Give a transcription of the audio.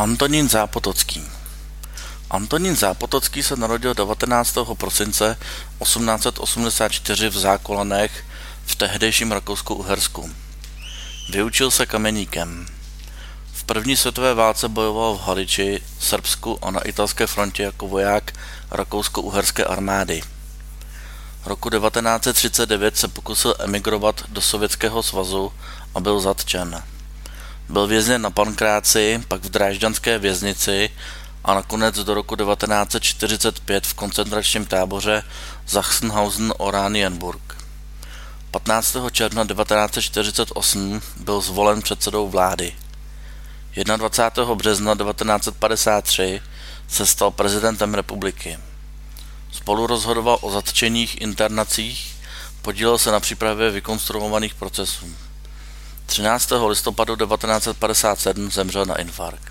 Antonín Zápotocký Antonín Zápotocký se narodil 19. prosince 1884 v Zákolanech v tehdejším Rakousku-Uhersku. Vyučil se kameníkem. V první světové válce bojoval v Haliči, Srbsku a na italské frontě jako voják rakousko-uherské armády. Roku 1939 se pokusil emigrovat do Sovětského svazu a byl zatčen. Byl vězněn na Pankráci, pak v Drážďanské věznici a nakonec do roku 1945 v koncentračním táboře Sachsenhausen-Oranienburg. 15. června 1948 byl zvolen předsedou vlády. 21. března 1953 se stal prezidentem republiky. Spolu rozhodoval o zatčených internacích, podílel se na přípravě vykonstruovaných procesů. 13. listopadu 1957 zemřel na infarkt.